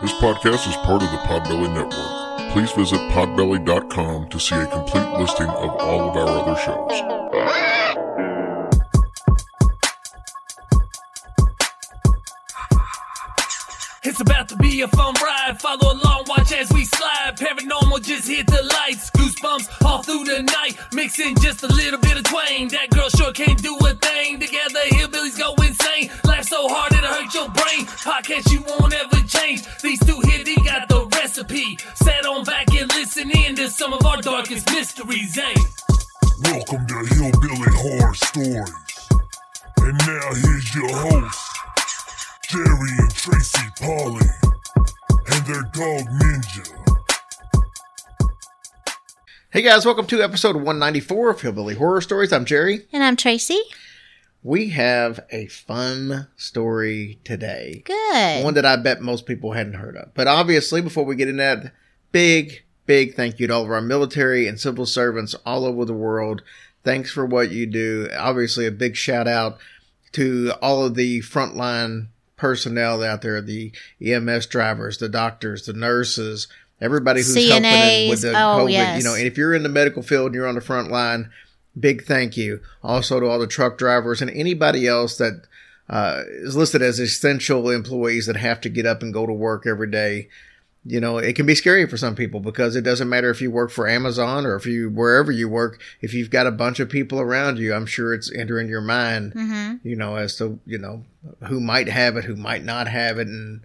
This podcast is part of the Podbelly Network. Please visit podbelly.com to see a complete listing of all of our other shows. It's about to be a fun ride. Follow along, watch as we slide. Paranormal just hit the lights. Goosebumps all through the night. Mixing just a little bit of twain. That girl sure can't do a thing. Together, hillbillies go insane. Laugh so hard it'll hurt your brain. Podcast you won't ever change. These two here, they got the recipe. Sit on back and listen in to some of our darkest mysteries, eh? Welcome to Hillbilly Horror Stories. And now here's your host, Jerry and Tracy Polly, and their dog Ninja. Hey guys, welcome to episode 194 of Hillbilly Horror Stories. I'm Jerry. And I'm Tracy. We have a fun story today. Good. One that I bet most people hadn't heard of. But obviously, before we get into that, big, big thank you to all of our military and civil servants all over the world. Thanks for what you do. Obviously, a big shout out to all of the frontline personnel out there, the EMS drivers, the doctors, the nurses, everybody who's helping with the Oh, COVID. yes. You know, and if you're in the medical field and you're on the front line, big thank you. Also to all the truck drivers and anybody else that uh, is listed as essential employees that have to get up and go to work every day. You know, it can be scary for some people because it doesn't matter if you work for Amazon or if you wherever you work. If you've got a bunch of people around you, I'm sure it's entering your mind. Mm-hmm. You know, as to you know who might have it, who might not have it, and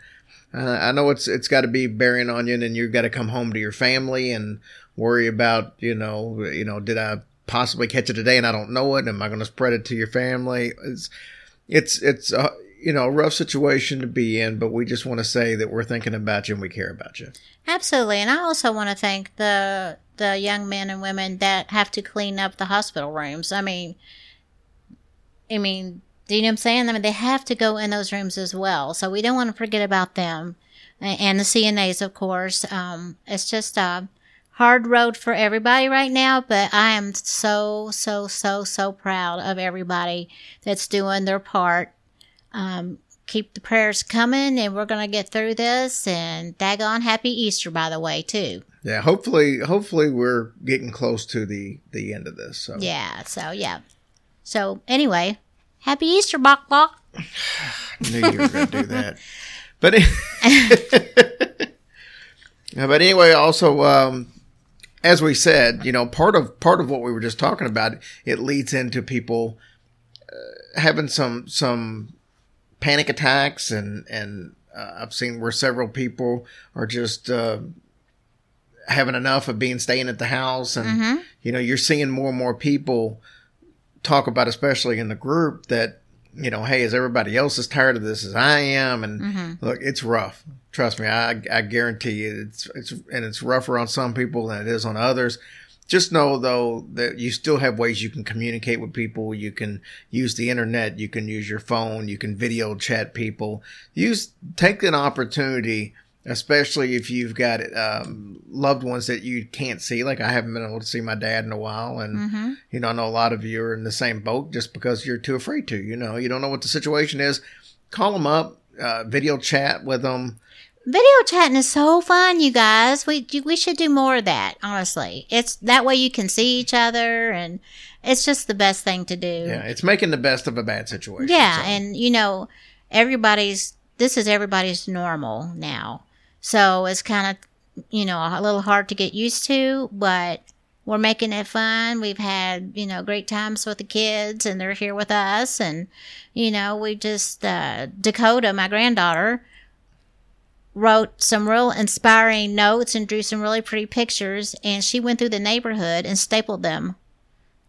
uh, I know it's it's got to be bearing on you, and then you've got to come home to your family and worry about you know you know did I possibly catch it today and I don't know it? Am I going to spread it to your family? It's it's it's a, you know a rough situation to be in, but we just want to say that we're thinking about you and we care about you. Absolutely. And I also want to thank the the young men and women that have to clean up the hospital rooms. I mean, I mean, do you know what I'm saying? I mean, they have to go in those rooms as well. So we don't want to forget about them and the CNAs, of course. Um, it's just a hard road for everybody right now, but I am so, so, so, so proud of everybody that's doing their part. Um, keep the prayers coming and we're going to get through this and daggone happy Easter, by the way, too. Yeah, hopefully hopefully we're getting close to the the end of this. So Yeah. So, yeah. So, anyway, happy Easter, Bok Bok. knew you were going to do that. But Yeah, but anyway, also um, as we said, you know, part of part of what we were just talking about, it leads into people uh, having some some panic attacks, and and uh, I've seen where several people are just uh, having enough of being staying at the house, and you know, you're seeing more and more people talk about, especially in the group, that you know, hey, is everybody else as tired of this as I am? And mm-hmm. look, it's rough. Trust me, I I guarantee you, it's it's and it's rougher on some people than it is on others. Just know though that you still have ways you can communicate with people. You can use the internet. You can use your phone. You can video chat people. Use take an opportunity especially if you've got um, loved ones that you can't see. Like I haven't been able to see my dad in a while, and you know, I know a lot of you are in the same boat just because you're too afraid to. You know, you don't know what the situation is. Call them up, uh, video chat with them. Video chatting is so fun, you guys. We we should do more of that. Honestly, it's that way you can see each other, and it's just the best thing to do. Yeah, it's making the best of a bad situation. Yeah, so. and you know, everybody's this is everybody's normal now. So it's kind of you know a little hard to get used to, but we're making it fun. We've had you know great times with the kids, and they're here with us, and you know we just uh, Dakota, my granddaughter, wrote some real inspiring notes and drew some really pretty pictures, and she went through the neighborhood and stapled them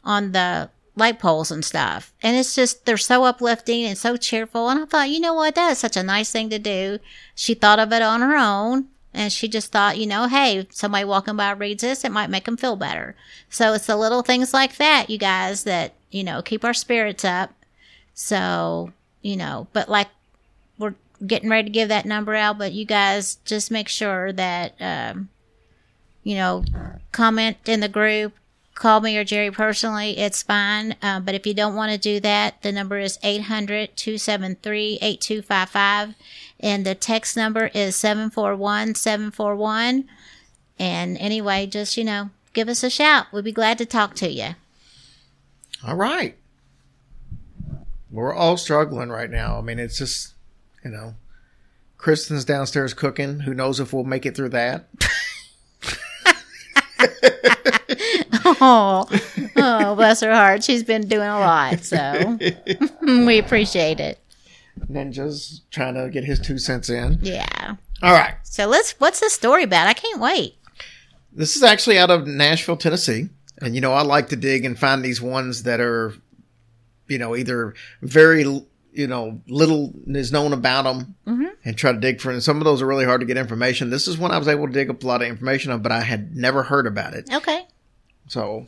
on the light poles and stuff. And it's just, they're so uplifting and so cheerful. And I thought, you know what? That is such a nice thing to do. She thought of it on her own. And she just thought, you know, hey, somebody walking by reads this, it might make them feel better. So it's the little things like that, you guys, that, you know, keep our spirits up. So, you know, but like we're getting ready to give that number out, but you guys just make sure that, um, you know, comment in the group, call me or Jerry personally, it's fine. Um, but if you don't want to do that, the number is 800 273 8255. And the text number is 741 741. And anyway, just, you know, give us a shout. We'd be glad to talk to you. All right. We're all struggling right now. I mean, it's just, you know, Kristen's downstairs cooking. Who knows if we'll make it through that? Oh, oh, bless her heart. She's been doing a lot. So we appreciate it. Ninja's trying to get his two cents in. Yeah. All right. So let's, what's the story about? I can't wait. This is actually out of Nashville, Tennessee. And, you know, I like to dig and find these ones that are, you know, either very, you know, little is known about them mm-hmm. and try to dig for it. And some of those are really hard to get information. This is one I was able to dig up a lot of information on, but I had never heard about it. Okay. So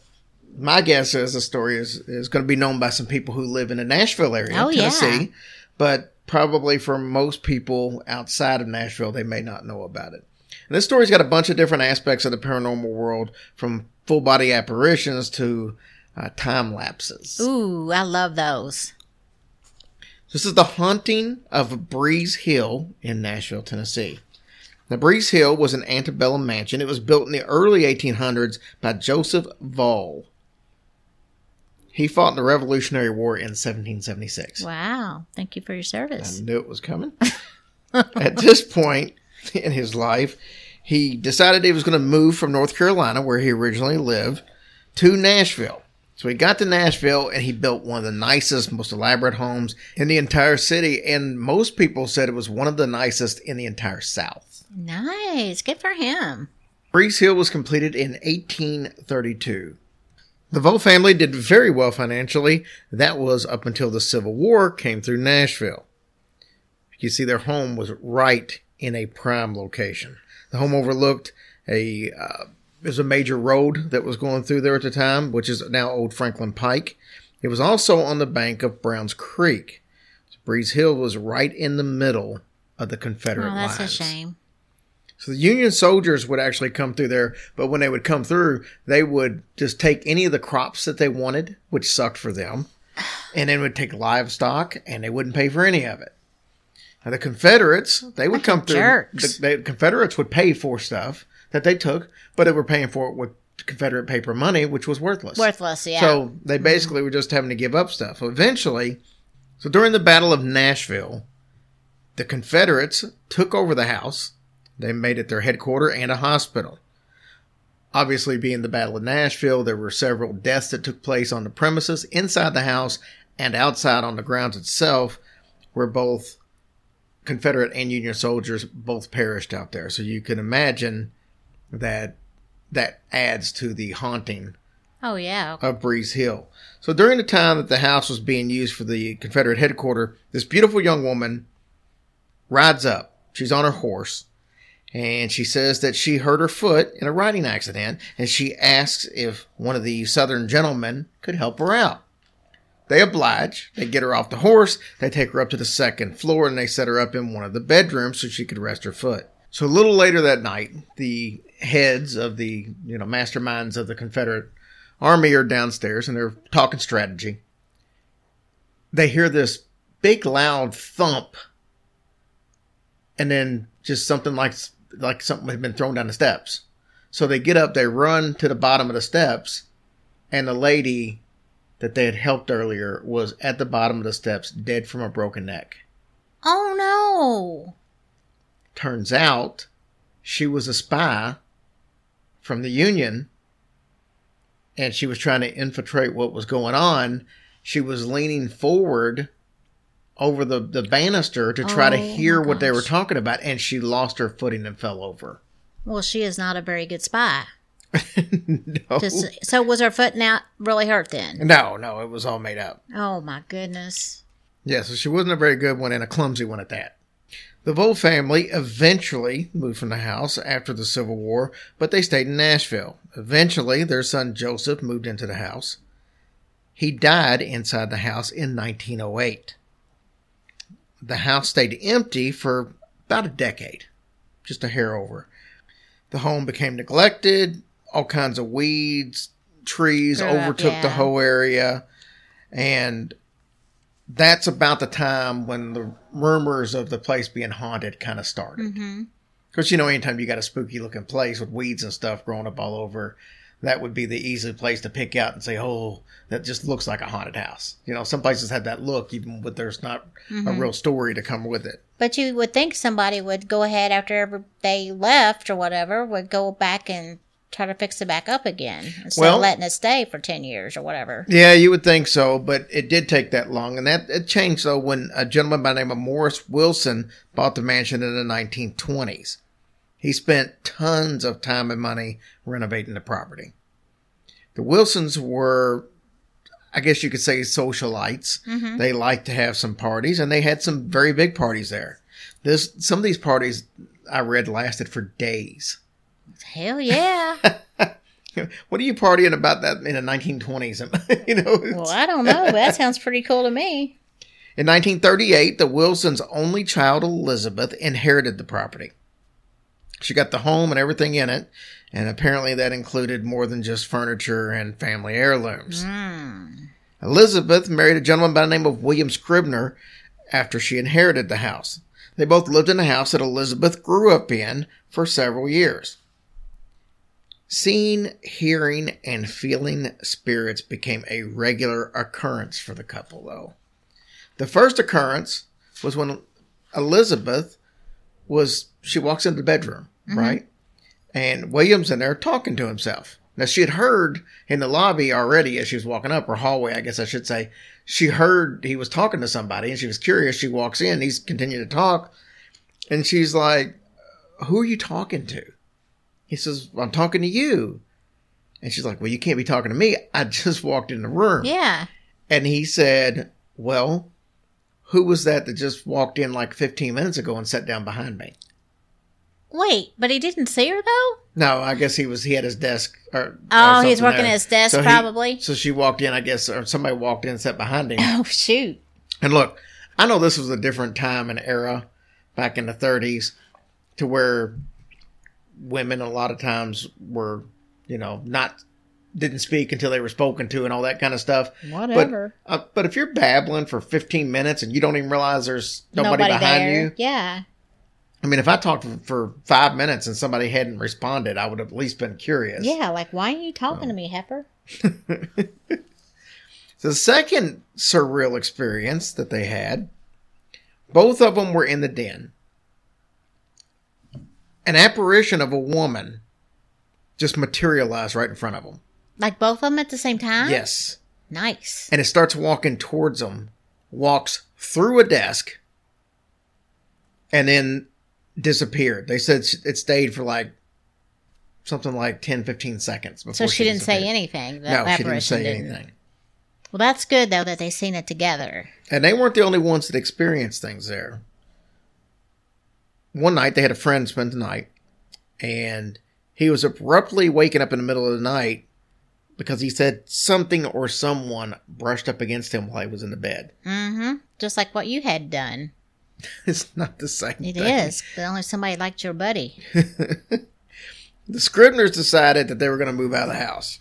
my guess is the story is, is going to be known by some people who live in the Nashville area, Oh, yeah. Tennessee. But probably for most people outside of Nashville, they may not know about it. And this story's got a bunch of different aspects of the paranormal world, from full body apparitions to uh, time lapses. Ooh, I love those. This is the haunting of Breeze Hill in Nashville, Tennessee. Now, Breeze Hill was an antebellum mansion. It was built in the early 1800s by Joseph Vaulx. He fought in the Revolutionary War in 1776. Wow. Thank you for your service. I knew it was coming. At this point in his life, he decided he was going to move from North Carolina, where he originally lived, to Nashville. So he got to Nashville and he built one of the nicest, most elaborate homes in the entire city. And most people said it was one of the nicest in the entire South. Nice. Good for him. Breeze Hill was completed in 1832. The Vaulx family did very well financially. That was up until the Civil War came through Nashville. You see, their home was right in a prime location. The home overlooked a uh, there's a major road that was going through there at the time, which is now Old Franklin Pike. It was also on the bank of Browns Creek. Breeze Hill was right in the middle of the Confederate Oh, that's lines. a shame. So the Union soldiers would actually come through there, but when they would come through, they would just take any of the crops that they wanted, which sucked for them, and then would take livestock, and they wouldn't pay for any of it. Now the Confederates, they would come through. jerks. The, the Confederates would pay for stuff that they took, but they were paying for it with Confederate paper money, which was worthless. Worthless, yeah. So they mm-hmm. basically were just having to give up stuff. Eventually, so during the Battle of Nashville, the Confederates took over the house. They made it their headquarters and a hospital. Obviously, being the Battle of Nashville, there were several deaths that took place on the premises, inside the house, and outside on the grounds itself, where both Confederate and Union soldiers both perished out there. So you can imagine that that adds to the haunting oh, yeah. of Breeze Hill. So during the time that the house was being used for the Confederate headquarters, this beautiful young woman rides up. She's on her horse. And she says that she hurt her foot in a riding accident, and she asks if one of the Southern gentlemen could help her out. They oblige. They get her off the horse. They take her up to the second floor, and they set her up in one of the bedrooms so she could rest her foot. So a little later that night, the heads of the you know masterminds of the Confederate army are downstairs, and they're talking strategy. They hear this big loud thump, and then just something like like something had been thrown down the steps. So they get up, they run to the bottom of the steps, and the lady that they had helped earlier was at the bottom of the steps, dead from a broken neck. Oh, no. Turns out she was a spy from the Union and she was trying to infiltrate what was going on. She was leaning forward over the, the banister to try to Oh, hear what they were talking about, and she lost her footing and fell over. Well, she is not a very good spy. no. Just, so was her foot not really hurt then? no, no, it was all made up. Oh, my goodness. Yeah, so she wasn't a very good one and a clumsy one at that. The Vaulx family eventually moved from the house after the Civil War, but they stayed in Nashville. Eventually, their son Joseph moved into the house. He died inside the house in 1908. The house stayed empty for about a decade, just a hair over. The home became neglected, all kinds of weeds trees Grew up, overtook the whole area, and that's about the time when the rumors of the place being haunted kind of started. hmm Because you know, anytime you got a spooky looking place with weeds and stuff growing up all over, that would be the easy place to pick out and say, "Oh, that just looks like a haunted house." You know, some places have that look, even with there's not a real story to come with it. But you would think somebody would go ahead after ever they left or whatever, would go back and try to fix it back up again instead Well- of letting it stay for 10 years or whatever. Yeah, you would think so, but it did take that long, and that it changed though when a gentleman by the name of Morris Wilson bought the mansion in the 1920s. He spent tons of time and money renovating the property. The Wilsons were, I guess you could say, socialites. Mm-hmm. They liked to have some parties, and they had some very big parties there. This some of these parties I read lasted for days. Hell yeah. What are you partying about that in the 1920s? you know, well, I don't know, that sounds pretty cool to me. In 1938, the Wilsons' only child, Elizabeth, inherited the property. She got the home and everything in it, and apparently that included more than just furniture and family heirlooms. Hmm. Elizabeth married a gentleman by the name of William Scribner after she inherited the house. They both lived in the house that Elizabeth grew up in for several years. Seeing, hearing, and feeling spirits became a regular occurrence for the couple, though. The first occurrence was when Elizabeth was she walks into the bedroom, mm-hmm. right? And William's in there talking to himself. Now she had heard in the lobby already as she was walking up, or hallway, I guess I should say, she heard he was talking to somebody and she was curious. She walks in, he's continuing to talk, and she's like, Who are you talking to? He says, I'm talking to you. And she's like, Well, you can't be talking to me. I just walked in the room. Yeah. And he said, Well, who was that that just walked in like 15 minutes ago and sat down behind me? Wait, but he didn't see her though? No, I guess he was, he had his desk. Or, Oh, or he's working there. at his desk he- probably. so she walked in, I guess, or somebody walked in and sat behind him. Oh, shoot. And look, I know this was a different time and era back in the 30s to where women a lot of times were, you know, not didn't speak until they were spoken to and all that kind of stuff. Whatever. But, uh, but if you're babbling for 15 minutes and you don't even realize there's nobody, behind there. you, Yeah. I mean, if I talked for, five minutes and somebody hadn't responded, I would have at least been curious. Yeah, like, why are you talking to me, Heifer? The second surreal experience that they had, both of them were in the den. An apparition of a woman just materialized right in front of them. Like both of them at the same time? Yes. Nice. And it starts walking towards them, walks through a desk, and then disappeared. They said it stayed for like something like 10, 15 seconds before So she didn't say anything. The No, she didn't say didn't. anything. Well, that's good though that they seen it together. And they weren't the only ones that experienced things there. One night they had a friend spend the night, and he was abruptly waking up in the middle of the night because he said something or someone brushed up against him while he was in the bed. Mm-hmm. Just like what you had done. It's not the same It thing. is, but only somebody liked your buddy. The Scribners decided that they were going to move out of the house.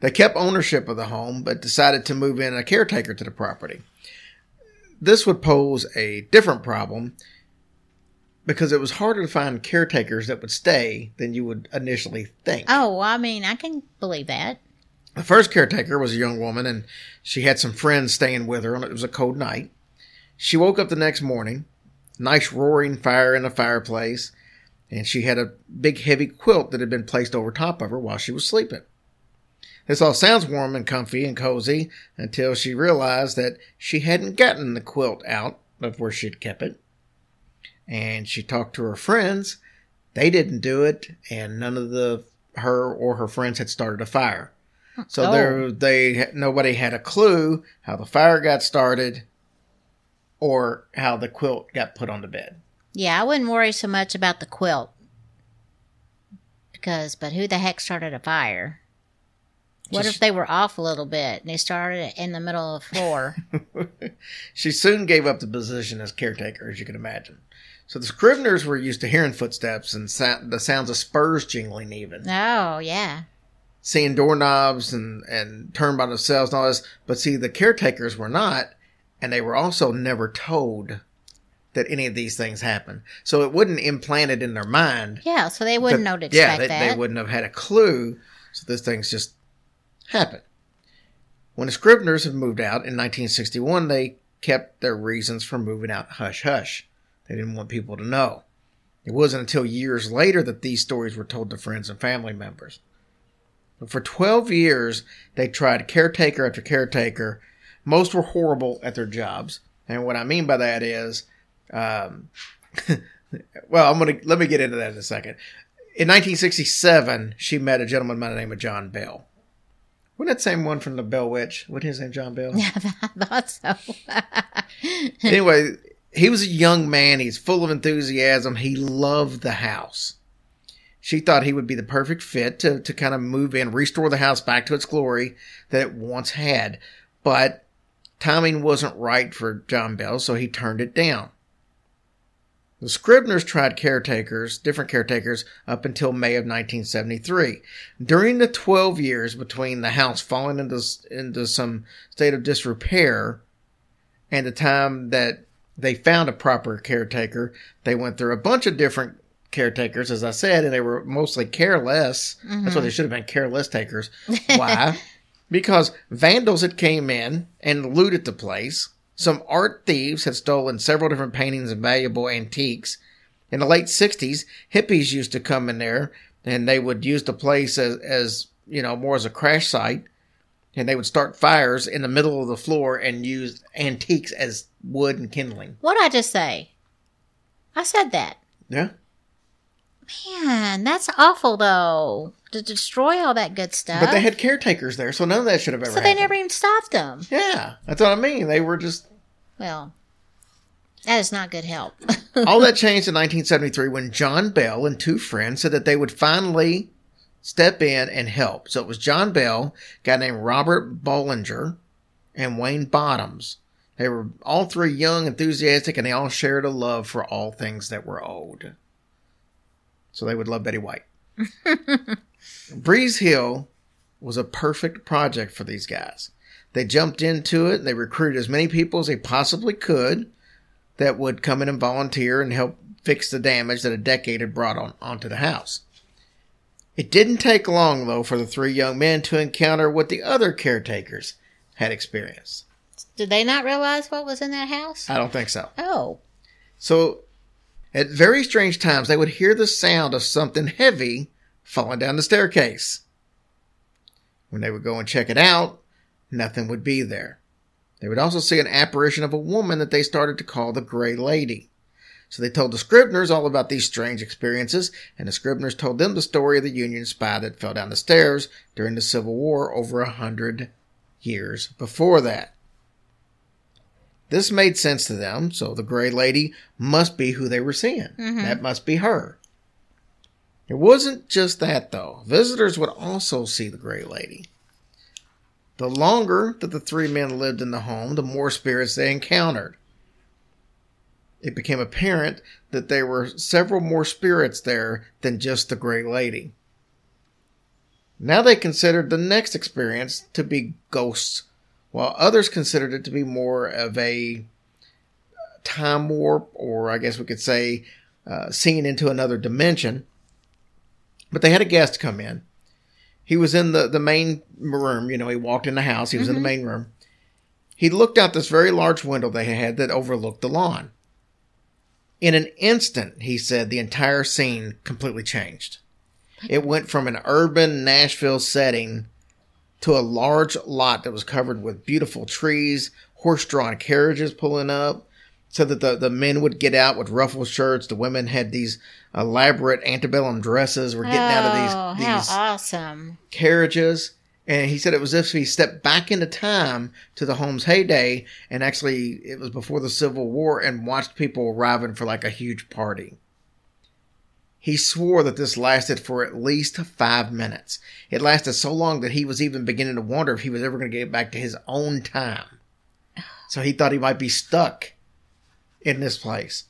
They kept ownership of the home, but decided to move in a caretaker to the property. This would pose a different problem because it was harder to find caretakers that would stay than you would initially think. Oh, well, I mean, I can believe that. The first caretaker was a young woman, and she had some friends staying with her, and it was a cold night. She woke up the next morning, nice roaring fire in the fireplace, and she had a big heavy quilt that had been placed over top of her while she was sleeping. This all sounds warm and comfy and cozy until she realized that she hadn't gotten the quilt out of where she'd kept it. And she talked to her friends. They didn't do it, and none of the her or her friends had started a fire. So Oh. there, they nobody had a clue how the fire got started, or how the quilt got put on the bed. Yeah, I wouldn't worry so much about the quilt. Because, but who the heck started a fire? What Just- if they were off a little bit and they started it in the middle of the floor? She soon gave up the position as caretaker, as you can imagine. So the Scribners were used to hearing footsteps and sa- the sounds of spurs jingling, even. oh, yeah. seeing doorknobs and, and turn by themselves and all this. But see, the caretakers were not, and they were also never told that any of these things happened. So it wouldn't implanted in their mind. Yeah, so they wouldn't that- know to yeah, they, that. they wouldn't have had a clue. So this thing's just happened. When the Scribners had moved out in 1961, they kept their reasons for moving out hush hush. They didn't want people to know. It wasn't until years later that these stories were told to friends and family members. But for 12 years, they tried caretaker after caretaker. Most were horrible at their jobs. And what I mean by that is, um, well, I'm going to let me get into that in a second. In 1967, she met a gentleman by the name of John Bell. Wasn't that same one from the Bell Witch? What his name, John Bell? Yeah, I thought so. anyway, he was a young man. He's full of enthusiasm. He loved the house. She thought he would be the perfect fit to, to kind of move in, restore the house back to its glory that it once had. But timing wasn't right for John Bell, so he turned it down. The Scribners tried caretakers, different caretakers, up until May of 1973. During the 12 years between the house falling into, into some state of disrepair and the time that they found a proper caretaker, they went through a bunch of different caretakers, as I said, and they were mostly careless. That's why they mm-hmm. should have been careless takers. Why? because vandals had came in and looted the place. Some art thieves had stolen several different paintings and valuable antiques. In the late 60s, hippies used to come in there and they would use the place as, as you know, more as a crash site. And they would start fires in the middle of the floor and use antiques as wood and kindling. What'd I just say? I said that. Yeah. Man, that's awful though. To destroy all that good stuff. But they had caretakers there, so none of that should have ever so they happened. never even stopped them. Yeah, that's what I mean. They were just Well, that is not good help. all that changed in 1973 when John Bell and two friends said that they would finally step in and help. So it was John Bell, a guy named Robert Bollinger, and Wayne Bottoms. They were all three young, enthusiastic, and they all shared a love for all things that were old. So they would love Betty White. Breeze Hill was a perfect project for these guys. They jumped into it. And they recruited as many people as they possibly could that would come in and volunteer and help fix the damage that a decade had brought on onto the house. It didn't take long, though, for the three young men to encounter what the other caretakers had experienced. Did they not realize what was in that house? I don't think so. Oh, So, at very strange times, they would hear the sound of something heavy falling down the staircase. When they would go and check it out, nothing would be there. They would also see an apparition of a woman that they started to call the Gray Lady. So they told the Scribners all about these strange experiences, and the Scribners told them the story of the Union spy that fell down the stairs during the Civil War over a hundred years before that. This made sense to them, so the Gray Lady must be who they were seeing. Mm-hmm. That must be her. It wasn't just that, though. Visitors would also see the Gray Lady. The longer that the three men lived in the home, the more spirits they encountered. It became apparent that there were several more spirits there than just the Gray Lady. Now they considered the next experience to be ghosts, while others considered it to be more of a time warp, or I guess we could say, uh, seeing into another dimension. But they had a guest come in. He was in the, the main room. You know, he walked in the house. He was in the main room. He looked out this very large window they had that overlooked the lawn. In an instant, he said, the entire scene completely changed. It went from an urban Nashville setting to a large lot that was covered with beautiful trees, horse drawn carriages pulling up, so that the, the men would get out with ruffled shirts. The women had these elaborate antebellum dresses, were getting out oh, of how these, these awesome! carriages. And he said it was as if he stepped back into time to the home's heyday, and actually it was before the Civil War, and watched people arriving for like a huge party. He swore that this lasted for at least five minutes. It lasted so long that he was even beginning to wonder if he was ever going to get back to his own time. So he thought he might be stuck in this place.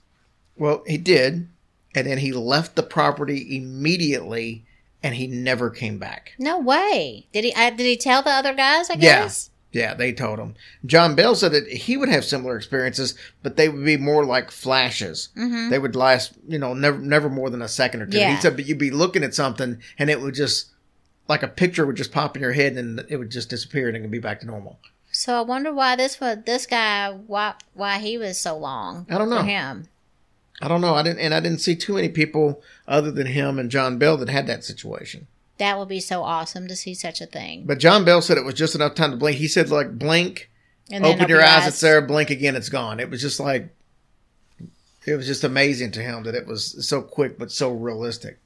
Well, he did, and then he left the property immediately and he never came back. No way. Did he? Uh, did he tell the other guys? I guess. Yeah, they told him. John Bell said that he would have similar experiences, but they would be more like flashes. Mm-hmm. They would last, you know, never never more than a second or two. Yeah. He said, but you'd be looking at something and it would just like a picture would just pop in your head and it would just disappear and it would be back to normal. So I wonder why this was this guy why why he was so long. I don't know. for him. I don't know. I didn't, and I didn't see too many people other than him and John Bell that had that situation. That would be so awesome to see such a thing. But John Bell said it was just enough time to blink. He said like blink, And then open your eyes, it's there. Blink again, it's gone. It was just like it was just amazing to him that it was so quick but so realistic.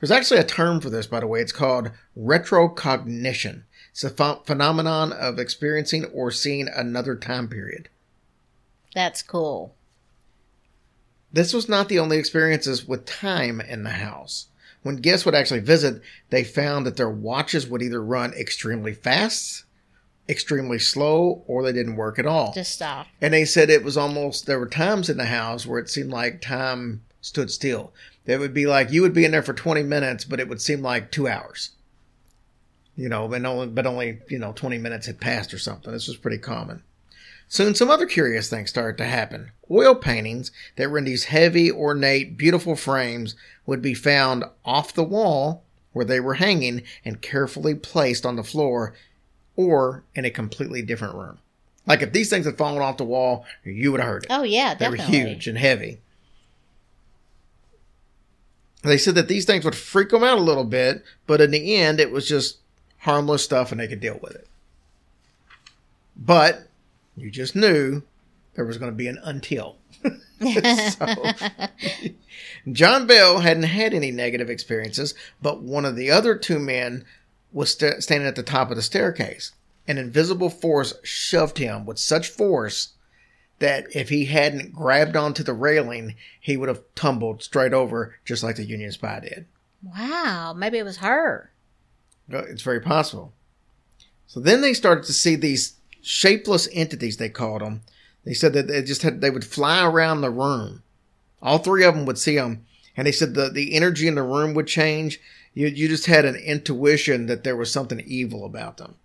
There's actually a term for this, by the way. It's called retrocognition. It's a ph- phenomenon of experiencing or seeing another time period. That's cool. This was not the only experiences with time in the house. When guests would actually visit, they found that their watches would either run extremely fast, extremely slow, or they didn't work at all. Just stop. And they said it was almost, there were times in the house where it seemed like time stood still. It would be like you would be in there for 20 minutes, but it would seem like two hours. You know, but only, but only, you know, 20 minutes had passed or something. This was pretty common. Soon, some other curious things started to happen. Oil paintings that were in these heavy, ornate, beautiful frames would be found off the wall where they were hanging and carefully placed on the floor or in a completely different room. Like if these things had fallen off the wall, you would have heard it. Oh yeah, they definitely. were huge and heavy. They said that these things would freak them out a little bit, but in the end, it was just harmless stuff and they could deal with it. But you just knew there was going to be an until. so, John Bell hadn't had any negative experiences, but one of the other two men was st- standing at the top of the staircase. An invisible force shoved him with such force that if he hadn't grabbed onto the railing, he would have tumbled straight over, just like the Union spy did. Wow, maybe it was her. It's very possible. So then they started to see these shapeless entities, they called them. They said that they just had, they would fly around the room. All three of them would see them. And they said the, the energy in the room would change. You, you just had an intuition that there was something evil about them.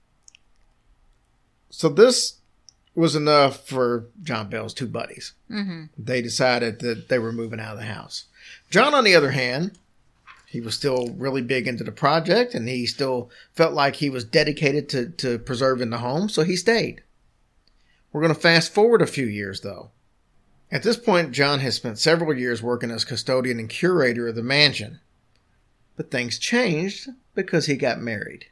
So this was enough for John Bell's two buddies. Mm-hmm. They decided that they were moving out of the house. John, on the other hand, he was still really big into the project and he still felt like he was dedicated to, to preserving the home, so he stayed. We're going to fast forward a few years though. At this point, John has spent several years working as custodian and curator of the mansion. But things changed because he got married.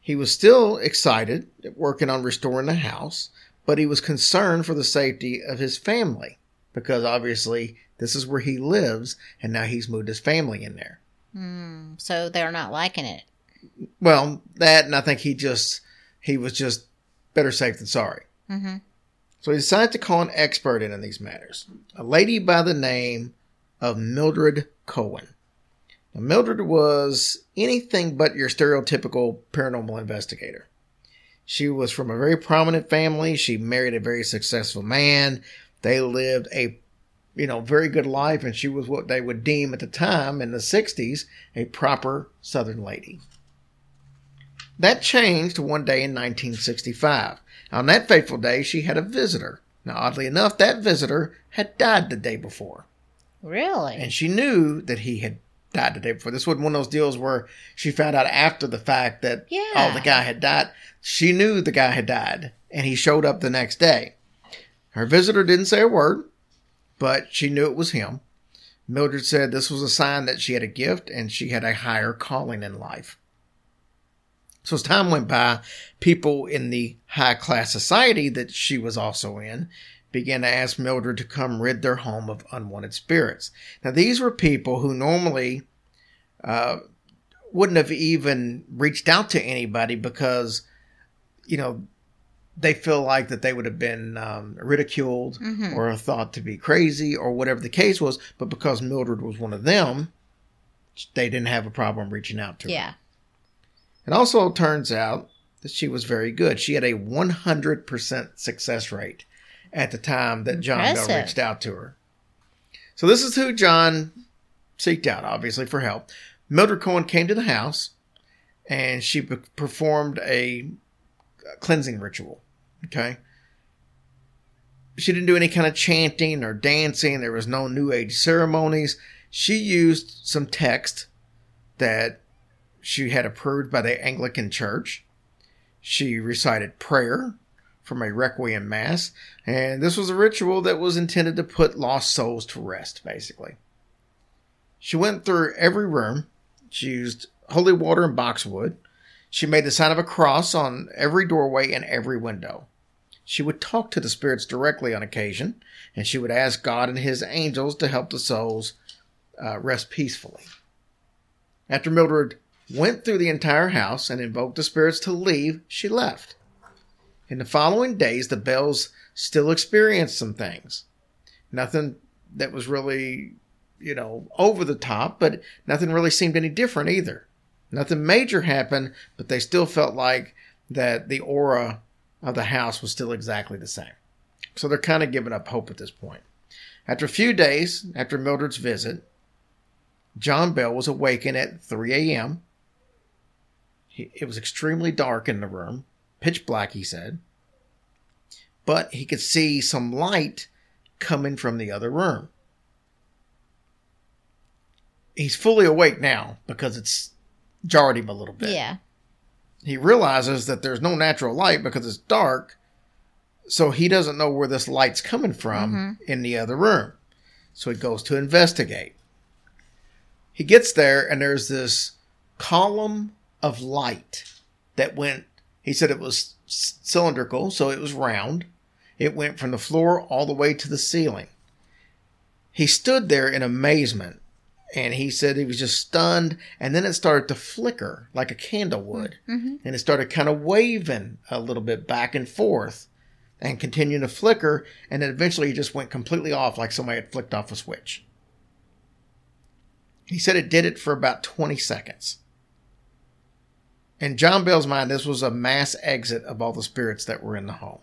He was still excited at working on restoring the house, but he was concerned for the safety of his family because obviously this is where he lives and now he's moved his family in there. Mm, so they're not liking it. Well, that and I think he just he was just better safe than sorry. Mm-hmm. So he decided to call an expert in in these matters, a lady by the name of Mildred Cohen. Now, Mildred was anything but your stereotypical paranormal investigator. She was from a very prominent family. She married a very successful man. They lived a you know, very good life, and she was what they would deem at the time in the 60s a proper Southern lady. That changed one day in 1965. On that fateful day, she had a visitor. Now, oddly enough, that visitor had died the day before, Really? and she knew that he had died the day before. This wasn't one of those deals where she found out after the fact that Yeah. oh, the guy had died. She knew the guy had died, and he showed up the next day. Her visitor didn't say a word, but she knew it was him. Mildred said this was a sign that she had a gift and she had a higher calling in life. So as time went by, people in the high class society that she was also in began to ask Mildred to come rid their home of unwanted spirits. Now these were people who normally uh, wouldn't have even reached out to anybody because, you know, they feel like that they would have been um, ridiculed Mhm. or thought to be crazy or whatever the case was. But because Mildred was one of them, they didn't have a problem reaching out to her. yeah. It also turns out that she was very good. She had a 100% success rate at the time that John Bell reached out to her. So this is who John seeked out, obviously, for help. Mildred Cohen came to the house and she pe- performed a cleansing ritual. Okay. She didn't do any kind of chanting or dancing. There was no New Age ceremonies. She used some text that she had approved by the Anglican Church. She recited prayer from a requiem mass, and this was a ritual that was intended to put lost souls to rest, basically. She went through every room. She used holy water and boxwood. She made the sign of a cross on every doorway and every window. She would talk to the spirits directly on occasion, and she would ask God and his angels to help the souls uh, rest peacefully. After Mildred went through the entire house and invoked the spirits to leave, she left. In the following days, the Bells still experienced some things. Nothing that was really, you know, over the top, but nothing really seemed any different either. Nothing major happened, but they still felt like that the aura of the house was still exactly the same. So they're kind of giving up hope at this point. After a few days after Mildred's visit, John Bell was awakened at 3 a.m. It was extremely dark in the room, pitch black, he said. But he could see some light coming from the other room. He's fully awake now because it's jarred him a little bit. Yeah. He realizes that there's no natural light because it's dark, so he doesn't know where this light's coming from mm-hmm. in the other room. So he goes to investigate. He gets there, and there's this column of light that went, he said it was c- cylindrical, so it was round. It went from the floor all the way to the ceiling. He stood there in amazement and he said he was just stunned and then it started to flicker like a candle would mm, mm-hmm. and it started kind of waving a little bit back and forth and continuing to flicker and then eventually it just went completely off like somebody had flicked off a switch. He said it did it for about 20 seconds. In john bell's mind this was a mass exit of all the spirits that were in the home.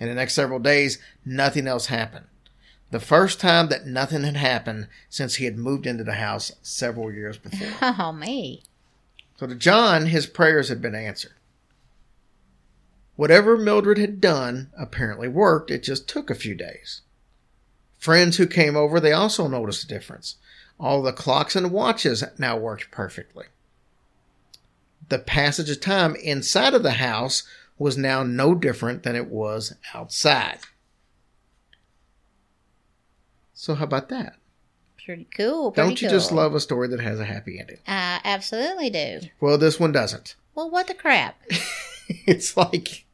In the next several days nothing else happened the first time that nothing had happened since he had moved into the house several years before. Oh, me. So to John, his prayers had been answered. Whatever Mildred had done apparently worked, it just took a few days. Friends who came over, they also noticed a difference. All the clocks and watches now worked perfectly. The passage of time inside of the house was now no different than it was outside. So how about that? Pretty cool. Pretty Don't you cool. just love a story that has a happy ending? I absolutely do. Well, this one doesn't. Well, what the crap? It's like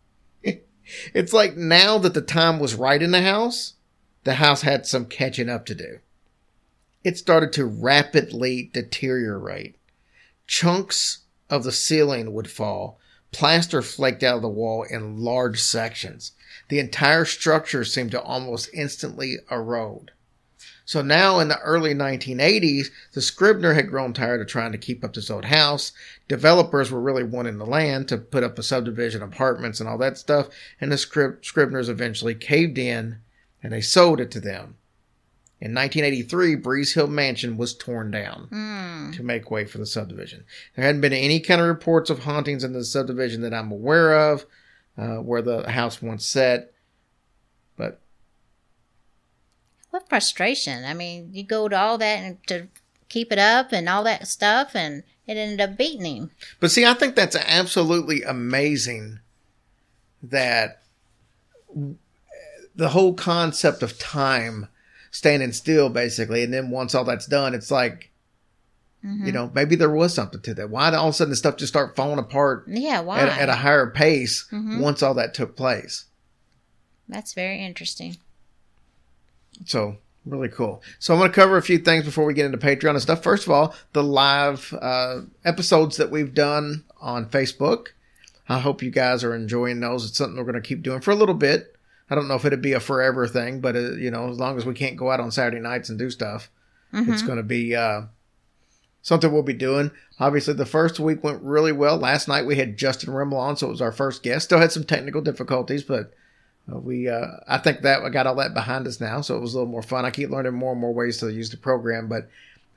it's like now that the time was right in the house, the house had some catching up to do. It started to rapidly deteriorate. Chunks of the ceiling would fall. Plaster flaked out of the wall in large sections. The entire structure seemed to almost instantly erode. So now in the early 1980s, the Scribner had grown tired of trying to keep up this old house. Developers were really wanting the land to put up a subdivision, apartments, and all that stuff. And the Scrib- Scribners eventually caved in and they sold it to them. In 1983, Breeze Hill Mansion was torn down Hmm. to make way for the subdivision. There hadn't been any kind of reports of hauntings in the subdivision that I'm aware of, uh, where the house once sat. But What frustration. I mean, you go to all that and to keep it up and all that stuff, and it ended up beating him. But see, I think that's absolutely amazing that the whole concept of time standing still, basically, and then once all that's done, it's like, you mm-hmm. know, maybe there was something to that. Why did all of a sudden the stuff just start falling apart Yeah, why? at, at a higher pace mm-hmm. once all that took place? That's very interesting. So really cool. So I'm going to cover a few things before we get into Patreon and stuff. First of all, the live uh, episodes that we've done on Facebook. I hope you guys are enjoying those. It's something we're going to keep doing for a little bit. I don't know if it'd be a forever thing, but uh, you know, as long as we can't go out on Saturday nights and do stuff, it's going to be uh, something we'll be doing. Obviously, the first week went really well. Last night we had Justin Rimmel on, so it was our first guest. Still had some technical difficulties, but uh, we uh, I think that we got all that behind us now, so it was a little more fun. I keep learning more and more ways to use the program, but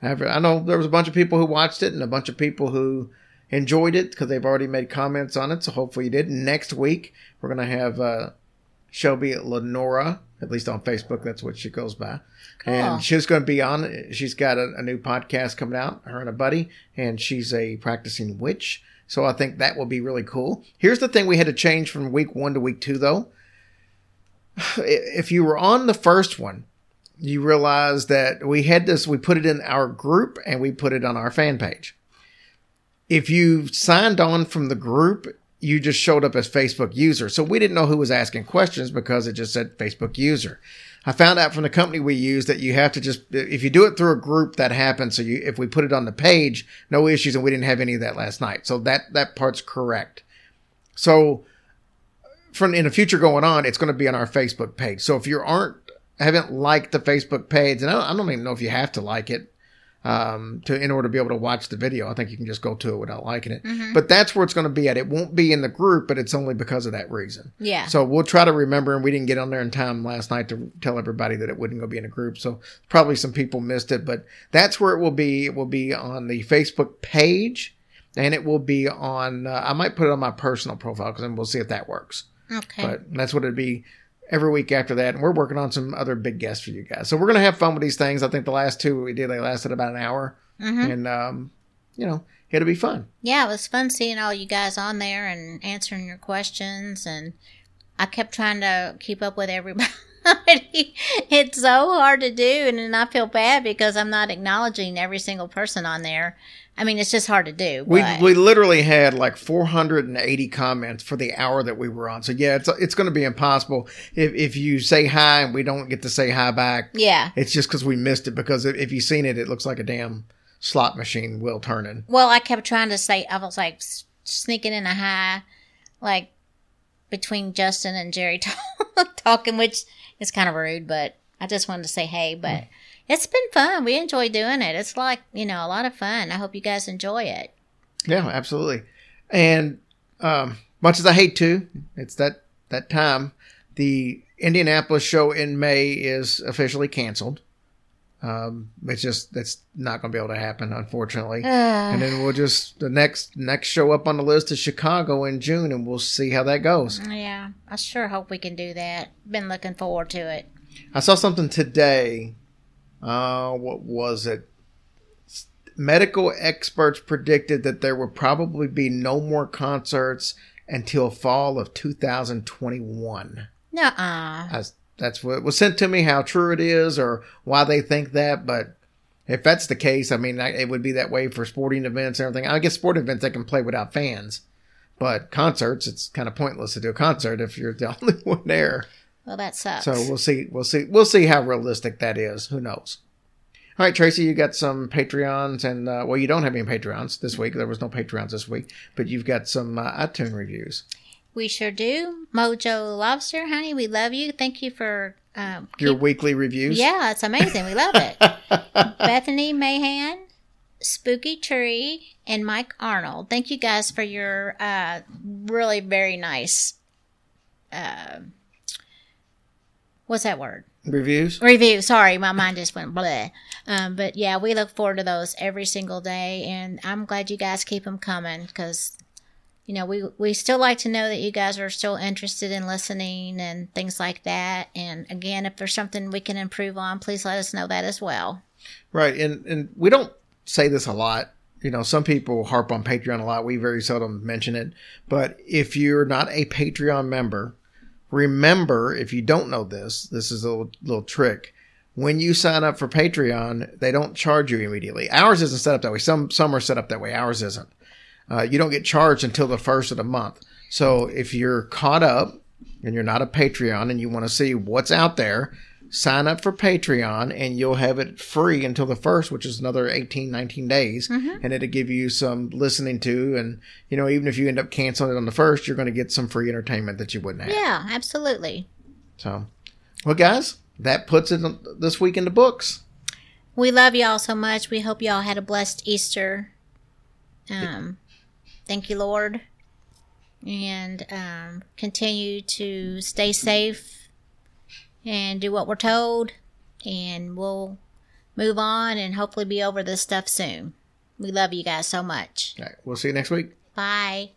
After- I know there was a bunch of people who watched it and a bunch of people who enjoyed it because they've already made comments on it. So hopefully you did. Next week we're gonna have uh, Shelby Lenora, at least on Facebook. That's what she goes by. Cool. And she's going to be on. She's got a, a new podcast coming out. Her and a buddy, and she's a practicing witch. So I think that will be really cool. Here's the thing: we had to change from week one to week two, though. If you were on the first one, you realize that we had this. We put it in our group and we put it on our fan page. If you signed on from the group, you just showed up as Facebook user. So we didn't know who was asking questions because it just said Facebook user. I found out from the company we use that you have to just if you do it through a group that happens. So you if we put it on the page, no issues, and we didn't have any of that last night. So that that part's correct. So from in the future going on, it's going to be on our Facebook page. So if you aren't haven't liked the Facebook page, and I don't, I don't even know if you have to like it um, to in order to be able to watch the video. I think you can just go to it without liking it. But that's where it's going to be at. It won't be in the group, but it's only because of that reason. Yeah. So we'll try to remember, and we didn't get on there in time last night to tell everybody that it wouldn't go be in a group. So probably some people missed it, but that's where it will be. It will be on the Facebook page, and it will be on. Uh, I might put it on my personal profile because then we'll see if that works. Okay. But that's what it'd be every week after that. And we're working on some other big guests for you guys. So we're gonna have fun with these things. I think the last two we did, they lasted about an hour, Mhm. and um, you know, it'll be fun. Yeah, it was fun seeing all you guys on there and answering your questions. And I kept trying to keep up with everybody. it's so hard to do. And then I feel bad because I'm not acknowledging every single person on there. I mean, it's just hard to do. We but- we literally had like 480 comments for the hour that we were on. So yeah, it's it's going to be impossible if if you say hi and we don't get to say hi back. yeah. It's just because we missed it. Because if, if you've seen it, it looks like a damn slot machine wheel turning. Well, I kept trying to say, I was like sneaking in a hi, like between Justin and Jerry talking, which is kind of rude, but I just wanted to say hey. But hmm. It's been fun. We enjoy doing it. It's like, you know, a lot of fun. I hope you guys enjoy it. Yeah, absolutely. And um, much as I hate to, it's that that time. The Indianapolis show in May is officially canceled. Um, it's just that's not going to be able to happen, unfortunately. and then we'll just the next next show up on the list is Chicago in June, and we'll see how that goes. Yeah, I sure hope we can do that. Been looking forward to it. I saw something today. Uh, what was it? Medical experts predicted that there would probably be no more concerts until fall of 2021. Nuh-uh. That's, that's what was sent to me. How true it is, or why they think that. But if that's the case, I mean, I- it would be that way for sporting events and everything. I guess sporting events they can play without fans, but concerts, it's kind of pointless to do a concert if you're the only one there. Well, that sucks. So we'll see. We'll see. We'll see how realistic that is. Who knows? All right, Tracy, you got some Patreons, and uh, well, you don't have any Patreons this week. There was no Patreons this week, but you've got some uh, iTunes reviews. we sure do. Mojo Lobster, honey, we love you. Thank you for um, Your weekly reviews. Yeah, it's amazing. We love it. Bethany Mahan, Spooky Tree, and Mike Arnold. Thank you guys for your uh, really very nice. Uh, what's that word? Reviews. Review. Sorry, my mind just went bleh. Um, but yeah, we look forward to those every single day, and I'm glad you guys keep them coming because. You know, we we still like to know that you guys are still interested in listening and things like that. And again, if there's something we can improve on, please let us know that as well. Right, and and we don't say this a lot. You know, some people harp on Patreon a lot. We very seldom mention it. But if you're not a Patreon member, remember if you don't know this, this is a little, little trick. When you sign up for Patreon, they don't charge you immediately. Ours isn't set up that way. Some some are set up that way. Ours isn't. Uh, you don't get charged until the first of the month. So if you're caught up and you're not a Patreon and you want to see what's out there, sign up for Patreon and you'll have it free until the first, which is another 18, 19 days. And it'll give you some listening to. And, you know, even if you end up canceling it on the first, you're going to get some free entertainment that you wouldn't have. Yeah, absolutely. So, well, guys, that puts it this week in the books. We love y'all so much. We hope y'all had a blessed Easter. Um, thank you, Lord. And um, continue to stay safe and do what we're told. And we'll move on and hopefully be over this stuff soon. We love you guys so much. All right, we'll see you next week. Bye.